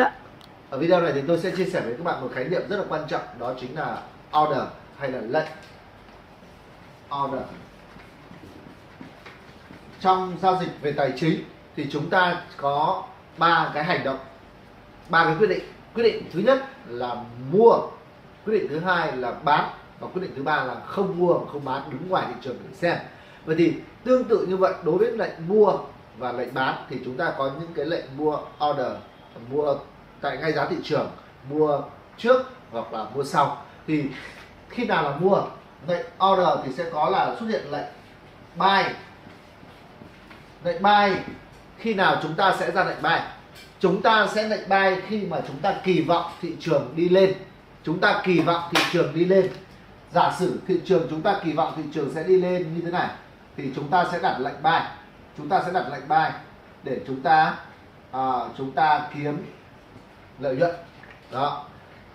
Dạ. Ở video này thì tôi sẽ chia sẻ với các bạn một khái niệm rất là quan trọng đó chính là order hay là lệnh. Order. Trong giao dịch về tài chính thì chúng ta có ba cái hành động, ba cái quyết định. Quyết định thứ nhất là mua, quyết định thứ hai là bán và quyết định thứ ba là không mua không bán đứng ngoài thị trường để xem. Vậy thì tương tự như vậy đối với lệnh mua và lệnh bán thì chúng ta có những cái lệnh mua order mua tại ngay giá thị trường mua trước hoặc là mua sau. Thì khi nào là mua lệnh order thì sẽ có là xuất hiện lệnh buy. Lệnh buy khi nào chúng ta sẽ ra lệnh buy? Chúng ta sẽ lệnh buy khi mà chúng ta kỳ vọng thị trường đi lên. Chúng ta kỳ vọng thị trường đi lên. Giả sử thị trường chúng ta kỳ vọng thị trường sẽ đi lên như thế này thì chúng ta sẽ đặt lệnh buy. Chúng ta sẽ đặt lệnh buy để chúng ta uh, chúng ta kiếm lợi nhuận. Đó.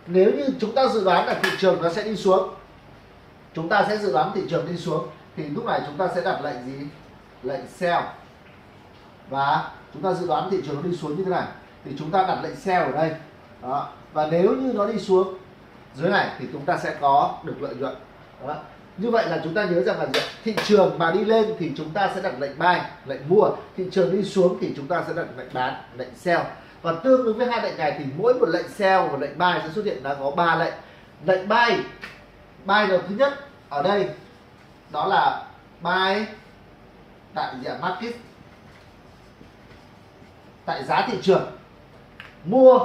Nếu như chúng ta dự đoán là thị trường nó sẽ đi xuống, chúng ta sẽ dự đoán thị trường đi xuống, thì lúc này chúng ta sẽ đặt lệnh gì? Lệnh sell và chúng ta dự đoán thị trường nó đi xuống như thế này, thì chúng ta đặt lệnh sell ở đây. Đó. và nếu như nó đi xuống, dưới này thì chúng ta sẽ có được lợi nhuận. Đó như vậy là chúng ta nhớ rằng là thị trường mà đi lên thì chúng ta sẽ đặt lệnh buy lệnh mua. Thị trường đi xuống thì chúng ta sẽ đặt lệnh bán lệnh sell. Và tương ứng với hai lệnh này thì mỗi một lệnh sell và lệnh buy sẽ xuất hiện đã có ba lệnh. Lệnh buy buy đầu thứ nhất ở đây đó là buy tại diện market. Tại giá thị trường. Mua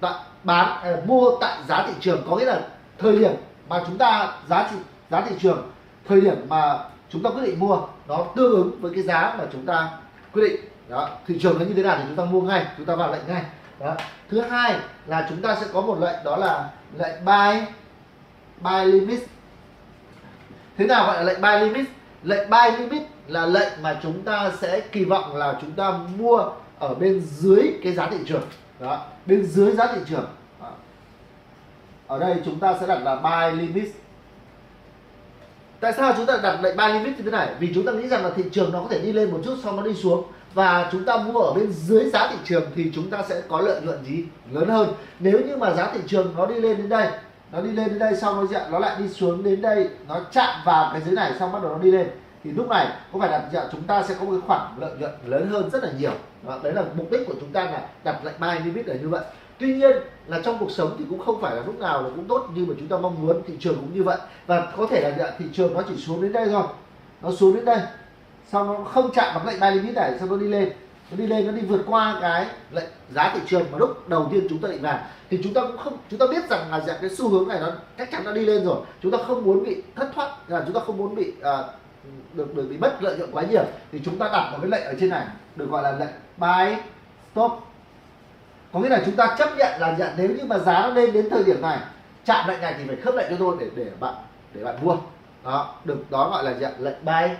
tại bán à, mua tại giá thị trường có nghĩa là thời điểm mà chúng ta giá trị giá thị trường. Thời điểm mà chúng ta quyết định mua, nó tương ứng với cái giá mà chúng ta quyết định. Đó, thị trường nó như thế nào thì chúng ta mua ngay, chúng ta vào lệnh ngay. Đó. Thứ hai là chúng ta sẽ có một lệnh, đó là lệnh buy buy limit. Thế nào gọi là lệnh buy limit? Lệnh buy limit là lệnh mà chúng ta sẽ kỳ vọng là chúng ta mua ở bên dưới cái giá thị trường. Đó, bên dưới giá thị trường. Đó. ở đây chúng ta sẽ đặt là buy limit tại sao chúng ta đặt lệnh buy limit như thế này? Vì chúng ta nghĩ rằng là thị trường nó có thể đi lên một chút sau nó đi xuống. Và chúng ta mua ở bên dưới giá thị trường thì chúng ta sẽ có lợi nhuận gì lớn hơn. Nếu như mà giá thị trường nó đi lên đến đây nó đi lên đến đây xong nó nó lại đi xuống đến đây nó chạm vào cái dưới này xong bắt đầu nó đi lên thì lúc này có phải là chúng ta sẽ có một cái khoản lợi nhuận lớn hơn rất là nhiều. Đó, đấy là mục đích của chúng ta là đặt lệnh buy limit là như vậy tuy nhiên là trong cuộc sống thì cũng không phải là lúc nào là cũng tốt như mà chúng ta mong muốn thị trường cũng như vậy. Và có thể là thị trường nó chỉ xuống đến đây thôi. Nó xuống đến đây. Xong nó không chạm vào lệnh buy limit này xong nó đi lên. Nó đi lên nó đi vượt qua cái lệnh giá thị trường mà lúc đầu tiên chúng ta định vào thì chúng ta cũng không chúng ta biết rằng là dạng cái xu hướng này nó chắc chắn nó đi lên rồi. Chúng ta không muốn bị thất thoát là chúng ta không muốn bị à, được được bị mất lợi nhuận quá nhiều. Thì chúng ta đặt một cái lệnh ở trên này được gọi là lệnh buy stop có nghĩa là chúng ta chấp nhận là nhận, nếu như mà giá nó lên đến thời điểm này, chạm lệnh này thì phải khớp lệnh cho tôi để để bạn để bạn mua. Đó, được, đó gọi là nhận lệnh bay.